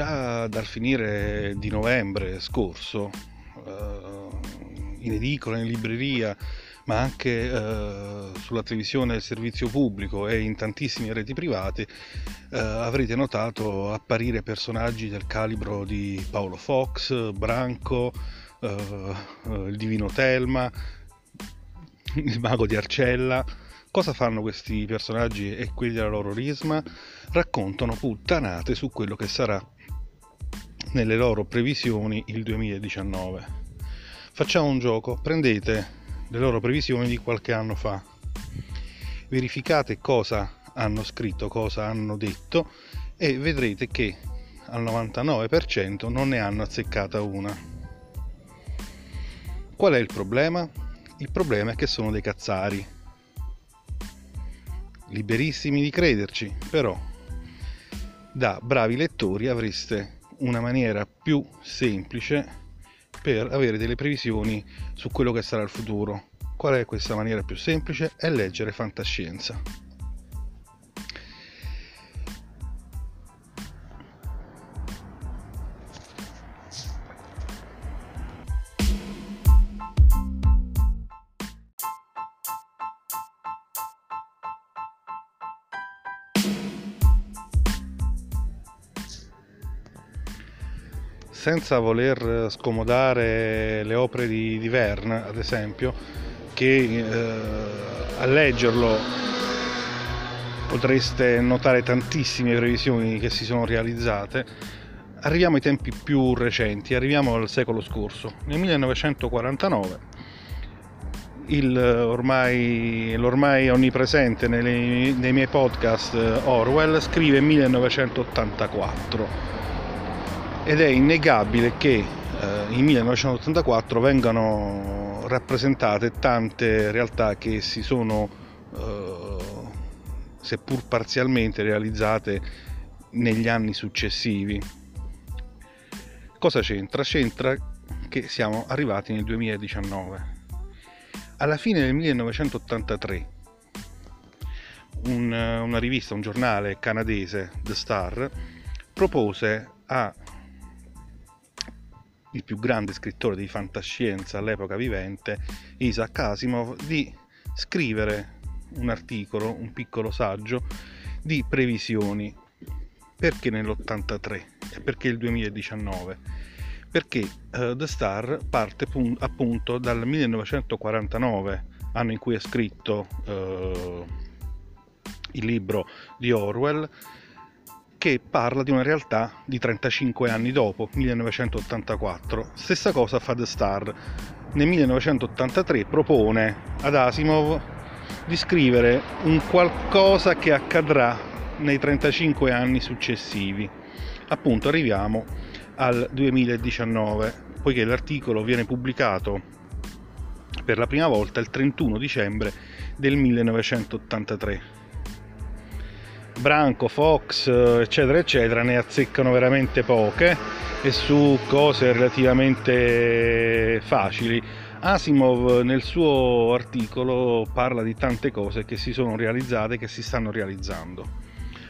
già dal finire di novembre scorso, eh, in edicola, in libreria, ma anche eh, sulla televisione del servizio pubblico e in tantissime reti private, eh, avrete notato apparire personaggi del calibro di Paolo Fox, Branco, eh, il divino Telma, il mago di Arcella. Cosa fanno questi personaggi e quelli della loro risma? Raccontano puttanate su quello che sarà nelle loro previsioni il 2019. Facciamo un gioco, prendete le loro previsioni di qualche anno fa, verificate cosa hanno scritto, cosa hanno detto e vedrete che al 99% non ne hanno azzeccata una. Qual è il problema? Il problema è che sono dei cazzari. Liberissimi di crederci, però da bravi lettori avreste una maniera più semplice per avere delle previsioni su quello che sarà il futuro. Qual è questa maniera più semplice? È leggere fantascienza. Senza voler scomodare le opere di, di Verne, ad esempio, che eh, a leggerlo potreste notare tantissime previsioni che si sono realizzate. Arriviamo ai tempi più recenti, arriviamo al secolo scorso. Nel 1949 il, ormai, l'ormai onnipresente nei, nei miei podcast Orwell scrive 1984 ed è innegabile che eh, in 1984 vengano rappresentate tante realtà che si sono eh, seppur parzialmente realizzate negli anni successivi. Cosa c'entra? C'entra che siamo arrivati nel 2019. Alla fine del 1983 un, una rivista, un giornale canadese, The Star, propose a il più grande scrittore di fantascienza all'epoca vivente, Isaac Asimov, di scrivere un articolo, un piccolo saggio di previsioni. Perché nell'83 e perché il 2019? Perché uh, The Star parte pun- appunto dal 1949, anno in cui è scritto uh, il libro di Orwell, che parla di una realtà di 35 anni dopo, 1984. Stessa cosa fa The Star. Nel 1983 propone ad Asimov di scrivere un qualcosa che accadrà nei 35 anni successivi. Appunto arriviamo al 2019, poiché l'articolo viene pubblicato per la prima volta il 31 dicembre del 1983 Branco, Fox, eccetera, eccetera, ne azzeccano veramente poche e su cose relativamente facili. Asimov nel suo articolo parla di tante cose che si sono realizzate e che si stanno realizzando.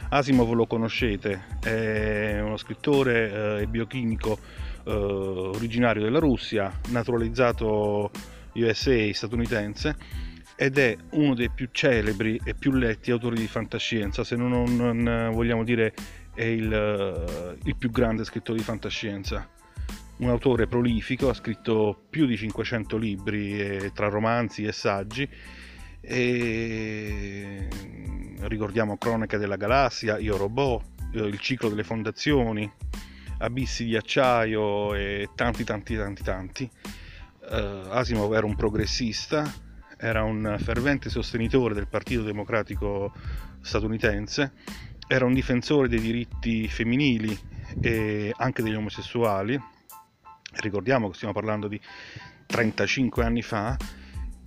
Asimov lo conoscete, è uno scrittore e eh, biochimico eh, originario della Russia, naturalizzato USA statunitense ed è uno dei più celebri e più letti autori di fantascienza, se non, non vogliamo dire è il, eh, il, più grande scrittore di fantascienza. Un autore prolifico, ha scritto più di 500 libri eh, tra romanzi e saggi. E ricordiamo Cronache della Galassia, Io Robot, eh, Il ciclo delle fondazioni, Abissi di acciaio e tanti tanti tanti tanti. Uh, Asimov era un progressista, era un fervente sostenitore del Partito Democratico statunitense, era un difensore dei diritti femminili e anche degli omosessuali, ricordiamo che stiamo parlando di 35 anni fa,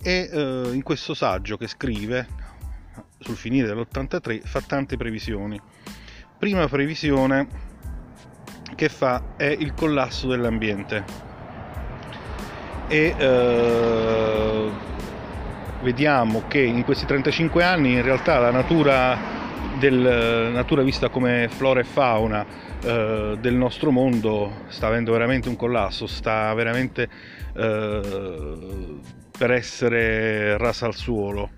e eh, in questo saggio che scrive sul finire dell'83 fa tante previsioni. Prima previsione che fa è il collasso dell'ambiente e eh, vediamo che in questi 35 anni in realtà la natura della natura vista come flora e fauna eh, del nostro mondo sta avendo veramente un collasso, sta veramente eh, per essere rasa al suolo.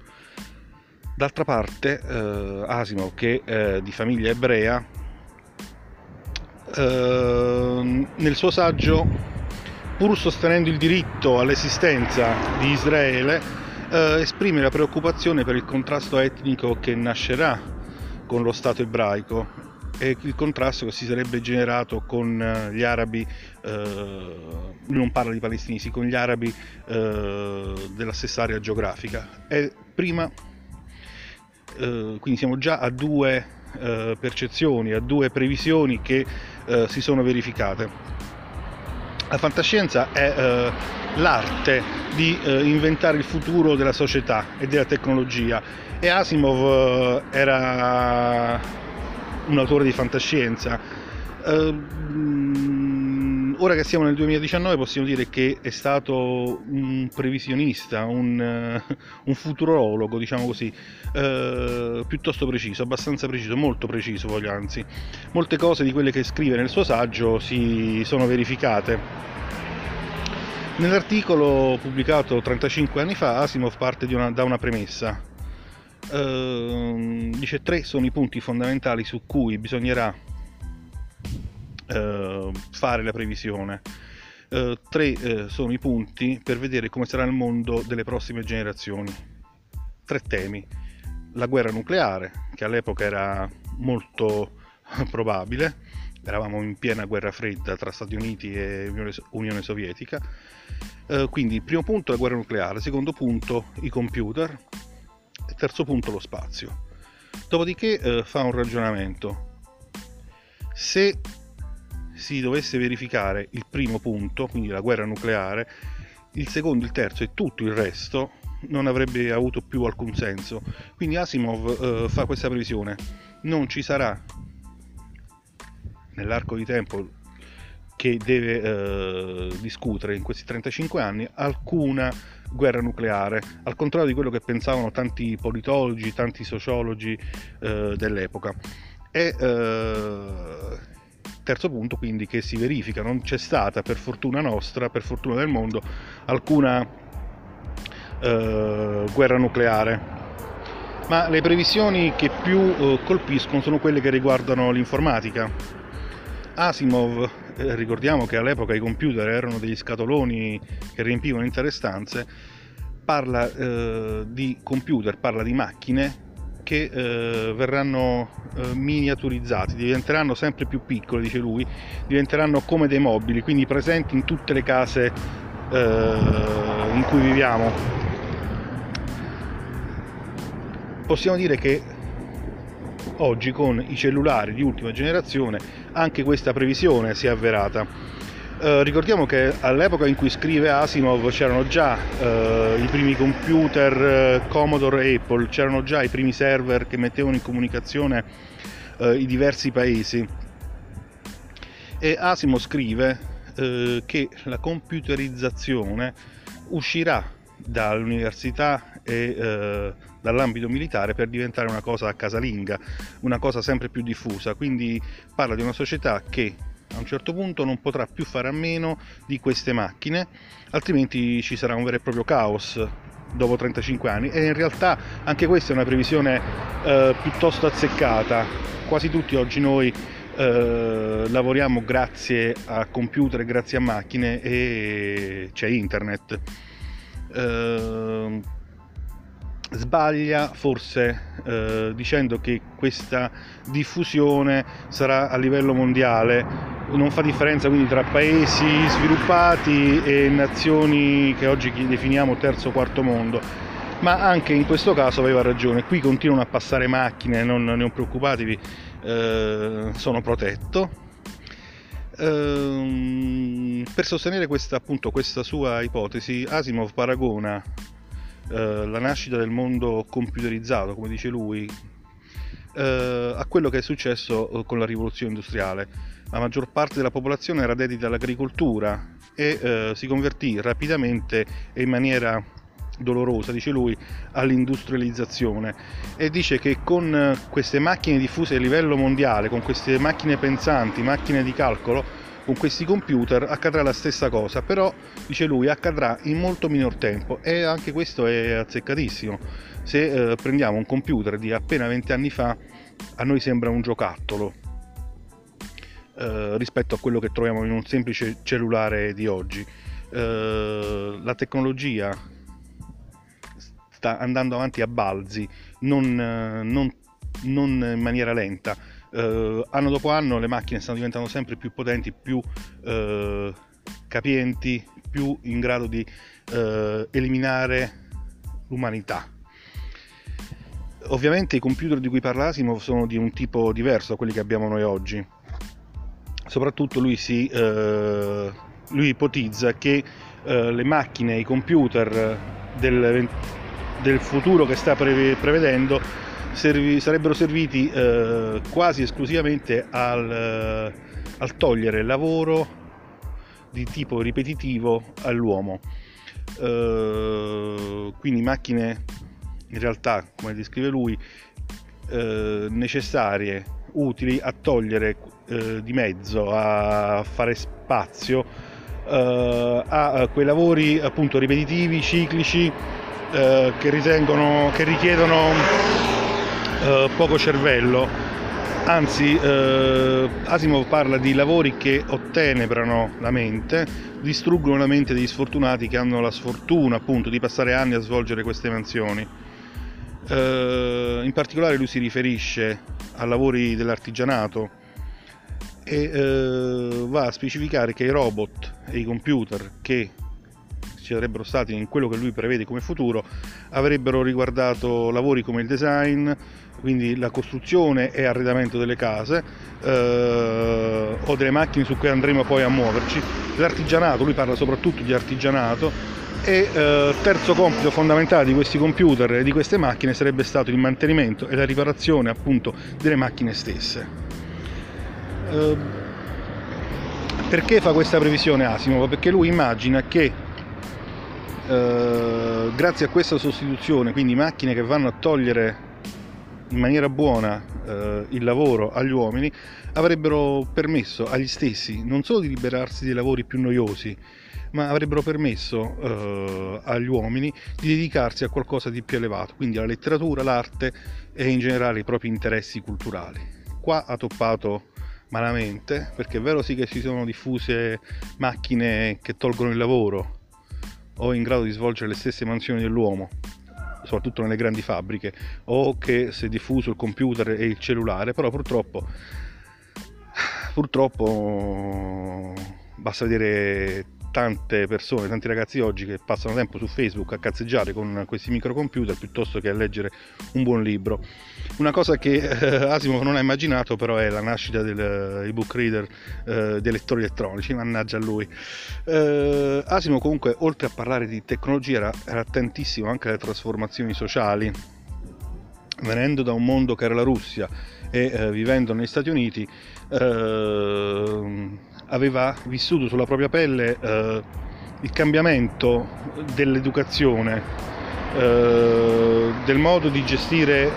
D'altra parte, eh, Asimov, che è di famiglia ebrea, eh, nel suo saggio, pur sostenendo il diritto all'esistenza di Israele, eh, esprime la preoccupazione per il contrasto etnico che nascerà con lo Stato ebraico e il contrasto che si sarebbe generato con eh, gli arabi, eh, non parla di palestinesi, con gli arabi eh, della stessa area geografica. E prima, eh, quindi siamo già a due eh, percezioni, a due previsioni che eh, si sono verificate. La fantascienza è l'arte di inventare il futuro della società e della tecnologia e Asimov era un autore di fantascienza. Ora che siamo nel 2019 possiamo dire che è stato un previsionista, un, uh, un futurologo, diciamo così, uh, piuttosto preciso, abbastanza preciso, molto preciso voglio anzi. Molte cose di quelle che scrive nel suo saggio si sono verificate. Nell'articolo pubblicato 35 anni fa Asimov parte una, da una premessa, Uh, dice tre sono i punti fondamentali su cui bisognerà uh, fare la previsione. Uh, tre eh, sono i punti per vedere come sarà il mondo delle prossime generazioni. Tre temi. La guerra nucleare, che all'epoca era molto probabile, eravamo in piena guerra fredda tra Stati Uniti e Unione Sovietica. quindi il primo punto è la guerra nucleare, secondo punto i computer, terzo punto lo spazio. Dopodiché eh, fa un ragionamento. Se si dovesse verificare il primo punto, quindi la guerra nucleare, il secondo, il terzo e tutto il resto non avrebbe avuto più alcun senso. Quindi Asimov eh, fa questa previsione. Non ci sarà nell'arco di tempo che deve eh, discutere in questi 35 anni alcuna guerra nucleare, al contrario di quello che pensavano tanti politologi, tanti sociologi eh, dell'epoca. E eh, terzo punto quindi che si verifica, non c'è stata per fortuna nostra, per fortuna del mondo, alcuna eh, guerra nucleare. Ma le previsioni che più eh, colpiscono sono quelle che riguardano l'informatica. Asimov eh, ricordiamo che all'epoca i computer erano degli scatoloni che riempivano intere stanze, parla eh, di computer, parla di macchine che eh, verranno eh, miniaturizzati, diventeranno sempre più piccoli, dice lui, diventeranno come dei mobili, quindi presenti in tutte le case eh, in cui viviamo. Possiamo dire che oggi con i cellulari di ultima generazione anche questa previsione si è avverata. Eh, ricordiamo che all'epoca in cui scrive Asimov c'erano già eh, i primi computer eh, Commodore e Apple, c'erano già i primi server che mettevano in comunicazione eh, i diversi paesi e Asimov scrive eh, che la computerizzazione uscirà dall'università e eh, dall'ambito militare per diventare una cosa casalinga, una cosa sempre più diffusa. Quindi parla di una società che a un certo punto non potrà più fare a meno di queste macchine, altrimenti ci sarà un vero e proprio caos dopo 35 anni e in realtà anche questa è una previsione eh, piuttosto azzeccata. Quasi tutti oggi noi eh, lavoriamo grazie a computer, grazie a macchine e c'è internet. Eh, sbaglia forse eh, dicendo che questa diffusione sarà a livello mondiale, non fa differenza quindi tra paesi sviluppati e nazioni che oggi definiamo terzo o quarto mondo, ma anche in questo caso aveva ragione, qui continuano a passare macchine, non, non preoccupatevi, eh, sono protetto. Eh, per sostenere questa, appunto, questa sua ipotesi, Asimov paragona eh, la nascita del mondo computerizzato, come dice lui, eh, a quello che è successo eh, con la rivoluzione industriale. La maggior parte della popolazione era dedita all'agricoltura e eh, si convertì rapidamente e in maniera dolorosa, dice lui, all'industrializzazione e dice che con queste macchine diffuse a livello mondiale, con queste macchine pensanti, macchine di calcolo, con questi computer accadrà la stessa cosa, però dice lui accadrà in molto minor tempo e anche questo è azzeccatissimo. Se eh, prendiamo un computer di appena 20 anni fa, a noi sembra un giocattolo eh, rispetto a quello che troviamo in un semplice cellulare di oggi. Eh, la tecnologia sta andando avanti a balzi, non, non, non in maniera lenta. Uh, anno dopo anno le macchine stanno diventando sempre più potenti, più uh, capienti, più in grado di uh, eliminare l'umanità. Ovviamente i computer di cui parla Asimov sono di un tipo diverso da quelli che abbiamo noi oggi. Soprattutto lui, si, lui ipotizza che le macchine, i computer del del futuro che sta prevedendo servi, sarebbero serviti eh, quasi esclusivamente al, eh, al, togliere lavoro di tipo ripetitivo all'uomo. Eh, quindi macchine in realtà, come descrive lui, eh, necessarie, utili a togliere eh, di mezzo, a fare spazio eh, a quei lavori appunto ripetitivi, ciclici, che, ritengono, che richiedono eh, poco cervello. Anzi, eh, Asimov parla di lavori che ottenebrano la mente, distruggono la mente degli sfortunati che hanno la sfortuna appunto di passare anni a svolgere queste mansioni. Eh, in particolare lui si riferisce a lavori dell'artigianato e eh, va a specificare che i robot e i computer che ci sarebbero stati in quello che lui prevede come futuro avrebbero riguardato lavori come il design, quindi la costruzione e arredamento delle case eh, o delle macchine su cui andremo poi a muoverci, l'artigianato, lui parla soprattutto di artigianato e eh, terzo compito fondamentale di questi computer e di queste macchine sarebbe stato il mantenimento e la riparazione appunto delle macchine stesse. Eh, perché fa questa previsione Asimov? Perché lui immagina che eh, grazie a questa sostituzione, quindi macchine che vanno a togliere in maniera buona eh, il lavoro agli uomini, avrebbero permesso agli stessi non solo di liberarsi dei lavori più noiosi, ma avrebbero permesso eh, agli uomini di dedicarsi a qualcosa di più elevato, quindi alla letteratura, l'arte e in generale i propri interessi culturali. Qua ha toppato malamente, perché è vero sì che si sono diffuse macchine che tolgono il lavoro, o in grado di svolgere le stesse mansioni dell'uomo, soprattutto nelle grandi fabbriche, o che si è diffuso il computer e il cellulare, però purtroppo, purtroppo basta vedere tante persone, tanti ragazzi oggi che passano tempo su Facebook a cazzeggiare con questi microcomputer piuttosto che a leggere un buon libro. Una cosa che eh, Asimov non ha immaginato però è la nascita dell'ebook eh, reader, eh, dei lettori elettronici, mannaggia lui. Eh, Asimov comunque oltre a parlare di tecnologia era, era attentissimo anche alle trasformazioni sociali, venendo da un mondo che era la Russia e eh, vivendo negli Stati Uniti eh, aveva vissuto sulla propria pelle eh, il cambiamento dell'educazione, eh, del modo di gestire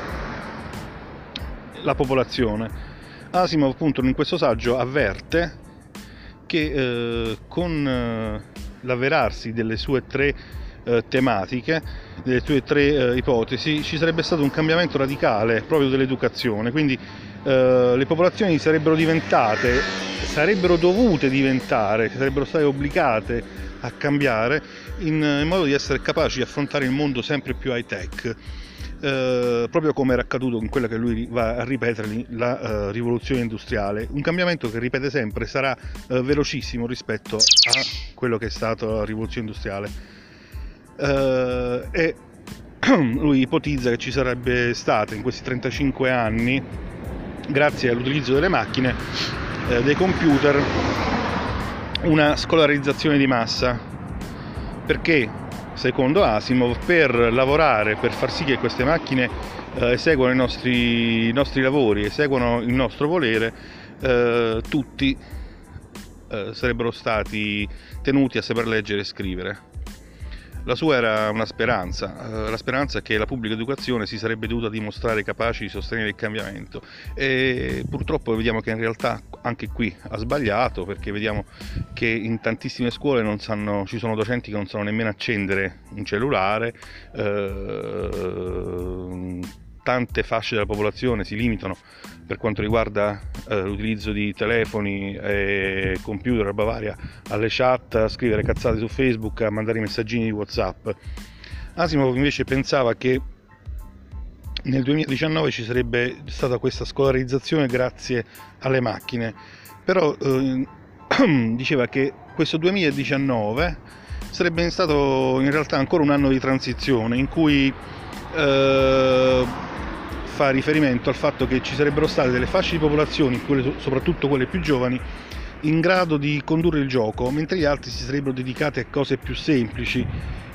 la popolazione. Asimov appunto in questo saggio avverte che eh, con eh, l'avverarsi delle sue tre eh, tematiche, delle sue tre eh, ipotesi, ci sarebbe stato un cambiamento radicale proprio dell'educazione, quindi eh, le popolazioni sarebbero diventate, sarebbero dovute diventare, sarebbero state obbligate a cambiare in, in modo di essere capaci di affrontare il mondo sempre più high tech. Uh, proprio come era accaduto in quella che lui va a ripetere la uh, rivoluzione industriale, un cambiamento che ripete sempre sarà uh, velocissimo rispetto a quello che è stato la rivoluzione industriale. e lui ipotizza che ci sarebbe stata in questi 35 anni grazie all'utilizzo delle macchine, eh, dei computer, una scolarizzazione di massa. Perché, secondo Asimov, per lavorare, per far sì che queste macchine eh, eseguano i nostri, i nostri, lavori, eseguano il nostro volere, eh, tutti eh, sarebbero stati tenuti a saper leggere e scrivere. La sua era una speranza, eh, la speranza che la pubblica educazione si sarebbe dovuta dimostrare capace di sostenere il cambiamento. E purtroppo vediamo che in realtà anche qui ha sbagliato perché vediamo che in tantissime scuole sanno, ci sono docenti che non sanno nemmeno accendere un cellulare, eh, tante fasce della popolazione si limitano per quanto riguarda eh, l'utilizzo di telefoni e computer a Bavaria alle chat, a scrivere cazzate su Facebook, a mandare i messaggini di Whatsapp. Asimov invece pensava che nel 2019 ci sarebbe stata questa scolarizzazione grazie alle macchine, però eh, diceva che questo 2019 sarebbe stato in realtà ancora un anno di transizione in cui eh, fa riferimento al fatto che ci sarebbero state delle fasce di popolazioni, quelle, soprattutto quelle più giovani, in grado di condurre il gioco, mentre gli altri si sarebbero dedicati a cose più semplici.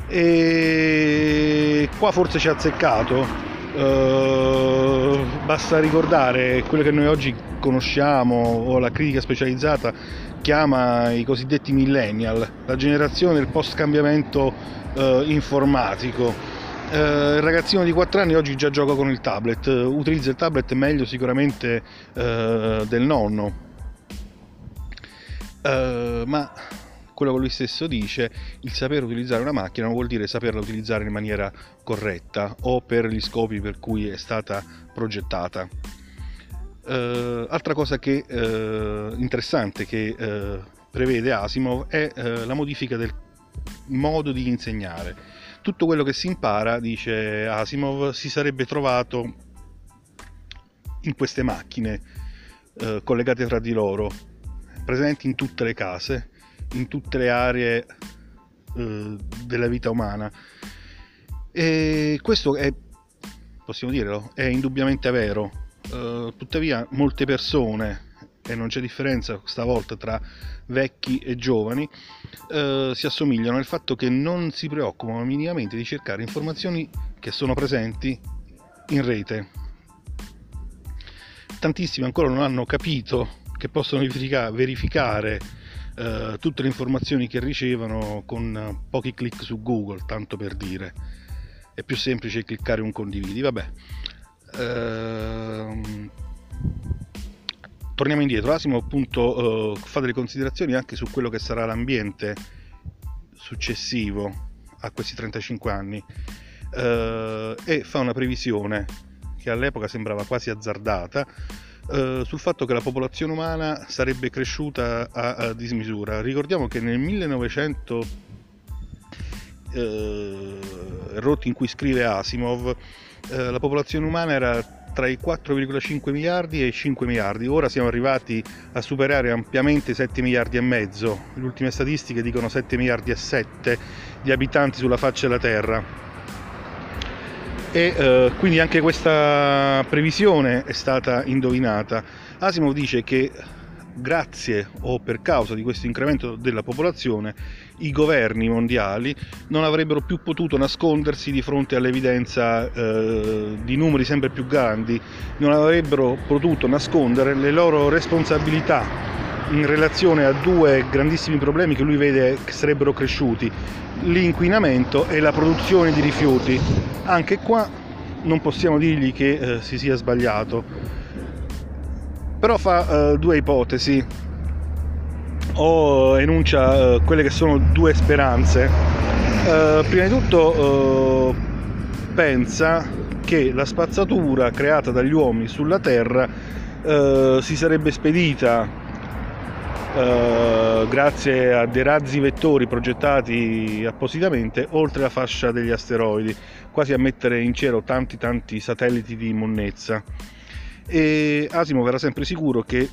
E qua forse ci ha azzeccato. Uh, basta ricordare quello che noi oggi conosciamo o la critica specializzata chiama i cosiddetti millennial, la generazione del post cambiamento uh, informatico eh, il ragazzino di 4 anni oggi già gioca con il tablet, utilizza il tablet meglio sicuramente eh, del nonno. Eh, ma quello che lui stesso dice, il saper utilizzare una macchina non vuol dire saperla utilizzare in maniera corretta o per gli scopi per cui è stata progettata. Uh, altra cosa che, uh, interessante che uh, prevede Asimov è la modifica del modo di insegnare tutto quello che si impara, dice Asimov, si sarebbe trovato in queste macchine eh, collegate tra di loro, presenti in tutte le case, in tutte le aree eh, della vita umana. E questo è, possiamo dirlo, è indubbiamente vero. Uh, tuttavia molte persone e non c'è differenza stavolta tra vecchi e giovani, eh, si assomigliano nel fatto che non si preoccupano minimamente di cercare informazioni che sono presenti in rete. Tantissimi ancora non hanno capito che possono verificare, verificare eh, tutte le informazioni che ricevono con pochi clic su Google, tanto per dire. È più semplice cliccare un condividi, vabbè. Ehm torniamo indietro, Asimo appunto uh, fa delle considerazioni anche su quello che sarà l'ambiente successivo a questi 35 anni uh, e fa una previsione che all'epoca sembrava quasi azzardata uh, sul fatto che la popolazione umana sarebbe cresciuta a, a dismisura. Ricordiamo che nel 1900 rotti in cui scrive Asimov la popolazione umana era tra i 4,5 miliardi e i 5 miliardi. Ora siamo arrivati a superare ampiamente i 7 miliardi e mezzo. Le ultime statistiche dicono 7 miliardi e 7 di abitanti sulla faccia della Terra. E eh, quindi anche questa previsione è stata indovinata. Asimov dice che grazie o per causa di questo incremento della popolazione, i governi mondiali non avrebbero più potuto nascondersi di fronte all'evidenza eh, di numeri sempre più grandi, non avrebbero potuto nascondere le loro responsabilità in relazione a due grandissimi problemi che lui vede che sarebbero cresciuti, l'inquinamento e la produzione di rifiuti. Anche qua non possiamo dirgli che eh, si sia sbagliato però fa uh, due ipotesi o enuncia uh, quelle che sono due speranze. Uh, prima di tutto pensa che la spazzatura creata dagli uomini sulla Terra si sarebbe spedita grazie a dei razzi vettori progettati appositamente oltre la fascia degli asteroidi, quasi a mettere in cielo tanti tanti satelliti di monnezza e Asimov era sempre sicuro che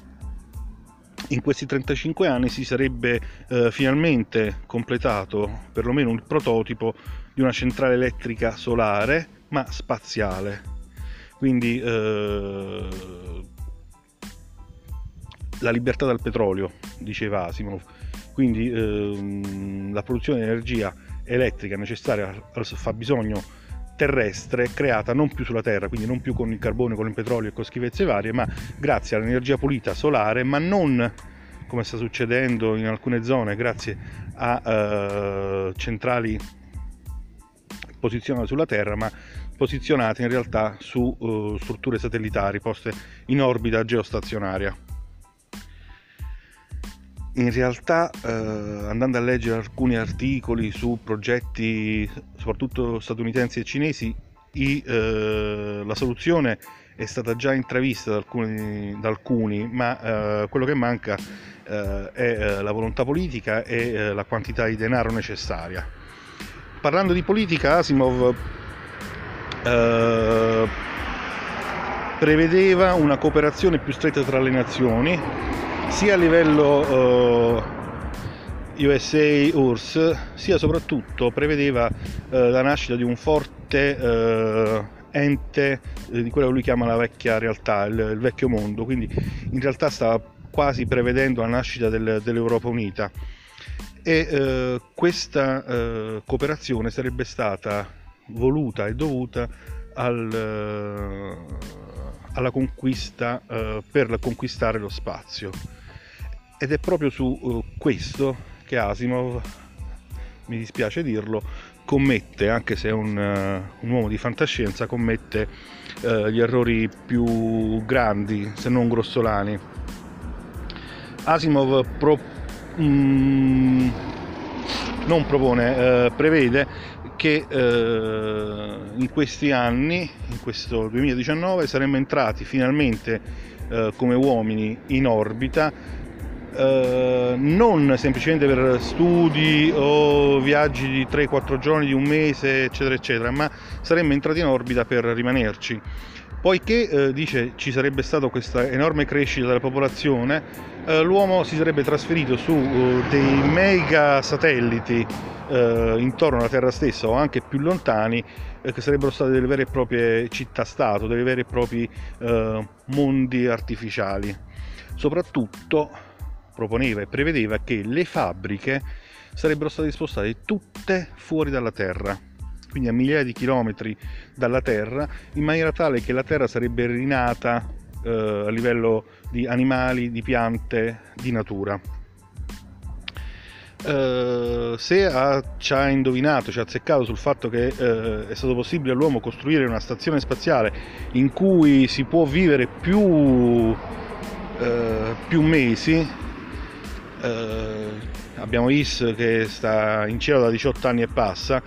in questi 35 anni si sarebbe eh, finalmente completato perlomeno un prototipo di una centrale elettrica solare ma spaziale. Quindi eh, la libertà dal petrolio diceva Asimov. Quindi eh, la produzione di energia elettrica necessaria al fabbisogno terrestre creata non più sulla Terra, quindi non più con il carbone, con il petrolio e con schifezze varie, ma grazie all'energia pulita solare, ma non come sta succedendo in alcune zone, grazie a uh, centrali posizionate sulla Terra, ma posizionate in realtà su uh, strutture satellitari poste in orbita geostazionaria. In realtà, eh, andando a leggere alcuni articoli su progetti, soprattutto statunitensi e cinesi, i, eh, la soluzione è stata già intravista da alcuni, da alcuni ma eh, quello che manca eh, è eh, la volontà politica e eh, la quantità di denaro necessaria. Parlando di politica, Asimov prevedeva una cooperazione più stretta tra le nazioni, sia a livello USA URSS, sia soprattutto prevedeva la nascita di un forte ente eh, di quello che lui chiama la vecchia realtà, il, il, vecchio mondo, quindi in realtà stava quasi prevedendo la nascita del, dell'Europa Unita. E eh, questa eh, cooperazione sarebbe stata voluta e dovuta al, eh, alla conquista eh, per conquistare lo spazio ed è proprio su eh, questo che Asimov mi dispiace dirlo commette, anche se è un, uh, un uomo di fantascienza, commette uh, gli errori più grandi, se non grossolani. Asimov pro, mm, non propone, prevede che in questi anni, in questo 2019, saremmo entrati finalmente come uomini in orbita eh, non semplicemente per studi o viaggi di 3-4 giorni, di un mese, eccetera, eccetera, ma saremmo entrati in orbita per rimanerci. Poiché eh, dice ci sarebbe stata questa enorme crescita della popolazione, eh, l'uomo si sarebbe trasferito su uh, dei mega satelliti eh, intorno alla Terra stessa o anche più lontani, che sarebbero state delle vere e proprie città-stato, dei veri e propri mondi artificiali. Soprattutto proponeva e prevedeva che le fabbriche sarebbero state spostate tutte fuori dalla Terra, quindi a migliaia di chilometri dalla Terra, in maniera tale che la Terra sarebbe rinata eh, a livello di animali, di piante, di natura. Uh, se ha, ci ha indovinato, ci ha azzeccato sul fatto che uh, è stato possibile all'uomo costruire una stazione spaziale in cui si può vivere più, uh, più mesi, eh, abbiamo Is che sta in cielo da 18 anni e passa,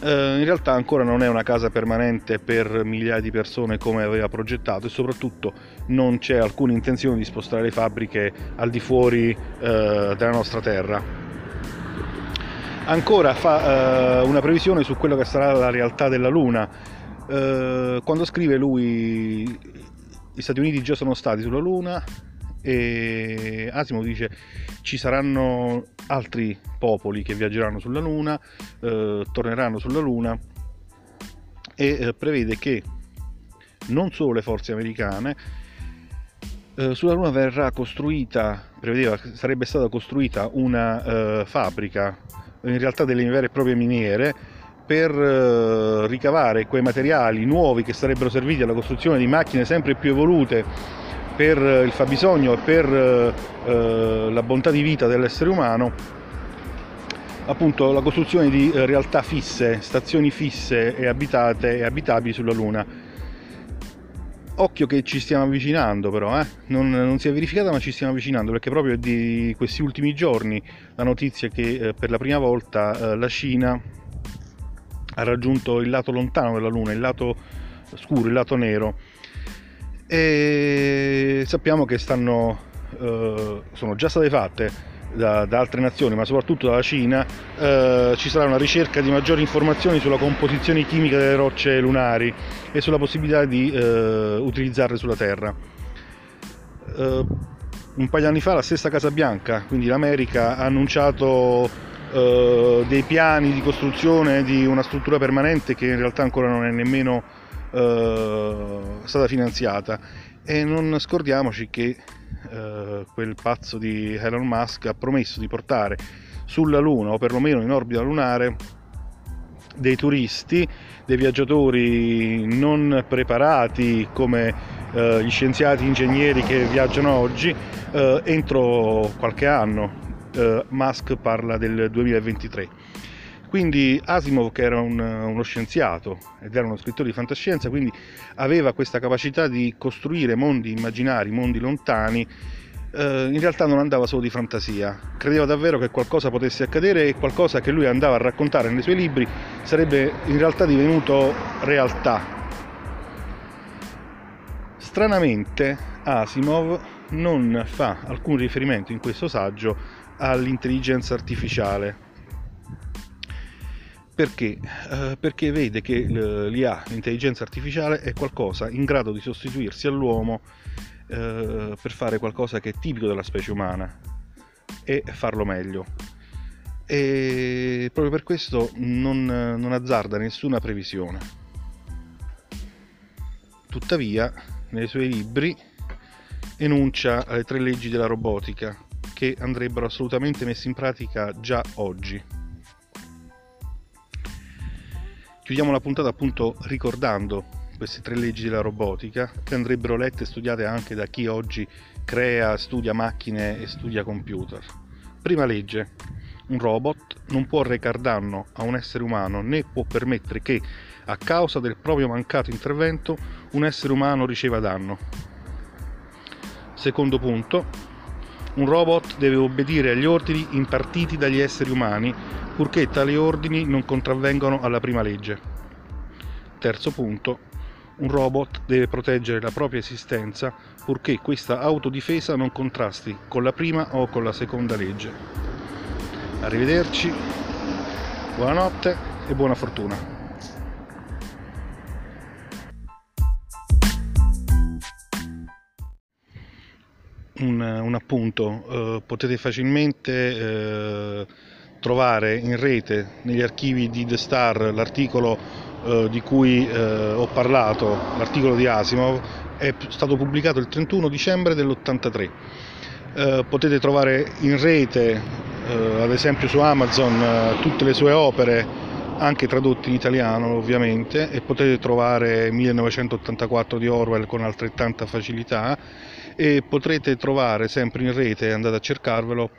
eh, in realtà ancora non è una casa permanente per migliaia di persone come aveva progettato e soprattutto non c'è alcuna intenzione di spostare le fabbriche al di fuori eh, della nostra terra. Ancora fa eh, una previsione su quello che sarà la realtà della Luna. Quando scrive lui gli Stati Uniti già sono stati sulla Luna, e Asimo dice ci saranno altri popoli che viaggeranno sulla Luna, eh, torneranno sulla Luna e eh, prevede che non solo le forze americane, eh, sulla Luna verrà costruita, prevedeva sarebbe stata costruita una eh, fabbrica, in realtà delle vere e proprie miniere, per eh, ricavare quei materiali nuovi che sarebbero serviti alla costruzione di macchine sempre più evolute per il fabbisogno e per eh, la bontà di vita dell'essere umano appunto la costruzione di eh, realtà fisse, stazioni fisse e abitate e abitabili sulla Luna. Occhio che ci stiamo avvicinando però, eh? non, non, si è verificata ma ci stiamo avvicinando perché proprio di questi ultimi giorni la notizia che eh, per la prima volta eh, la Cina ha raggiunto il lato lontano della Luna, il lato scuro, il lato nero e sappiamo che stanno, eh, sono già state fatte da, da, altre nazioni, ma soprattutto dalla Cina, eh, ci sarà una ricerca di maggiori informazioni sulla composizione chimica delle rocce lunari e sulla possibilità di eh, utilizzarle sulla Terra. Eh, un paio di anni fa la stessa Casa Bianca, quindi l'America, ha annunciato eh, dei piani di costruzione di una struttura permanente che in realtà ancora non è nemmeno eh, stata finanziata e non scordiamoci che eh, quel pazzo di Elon Musk ha promesso di portare sulla Luna o perlomeno in orbita lunare dei turisti, dei viaggiatori non preparati come eh, gli scienziati ingegneri che viaggiano oggi eh, entro qualche anno. Eh, Musk parla del 2023. Quindi Asimov, che era un, uno scienziato ed era uno scrittore di fantascienza, quindi aveva questa capacità di costruire mondi immaginari, mondi lontani, eh, in realtà non andava solo di fantasia, credeva davvero che qualcosa potesse accadere e qualcosa che lui andava a raccontare nei suoi libri sarebbe in realtà divenuto realtà. Stranamente Asimov non fa alcun riferimento in questo saggio all'intelligenza artificiale perché? Eh, perché vede che l'IA, l'intelligenza artificiale, è qualcosa in grado di sostituirsi all'uomo eh, per fare qualcosa che è tipico della specie umana e farlo meglio. E proprio per questo non, non azzarda nessuna previsione. Tuttavia, nei suoi libri enuncia le tre leggi della robotica che andrebbero assolutamente messe in pratica già oggi Chiudiamo la puntata appunto ricordando queste tre leggi della robotica che andrebbero lette e studiate anche da chi oggi crea, studia macchine e studia computer. Prima legge. Un robot non può recar danno a un essere umano né può permettere che, a causa del proprio mancato intervento, un essere umano riceva danno. Secondo punto. Un robot deve obbedire agli ordini impartiti dagli esseri umani purché tali ordini non contravvengano alla prima legge. Terzo punto. Un robot deve proteggere la propria esistenza purché questa autodifesa non contrasti con la prima o con la seconda legge. Arrivederci, buonanotte e buona fortuna. Un, un, appunto, eh, potete facilmente eh, trovare in rete negli archivi di The Star l'articolo eh, di cui eh, ho parlato, l'articolo di Asimov, è stato pubblicato il 31 dicembre dell'83. Eh, potete trovare in rete, eh, ad esempio su Amazon, tutte le sue opere, anche tradotte in italiano ovviamente, e potete trovare 1984 di Orwell con altrettanta facilità e potrete trovare sempre in rete, andate a cercarvelo,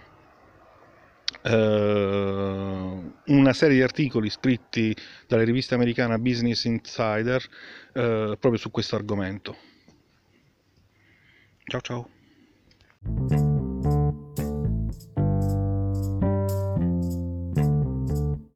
Uh, una serie di articoli scritti dalle riviste americana Business Insider uh, proprio su questo argomento. Ciao ciao.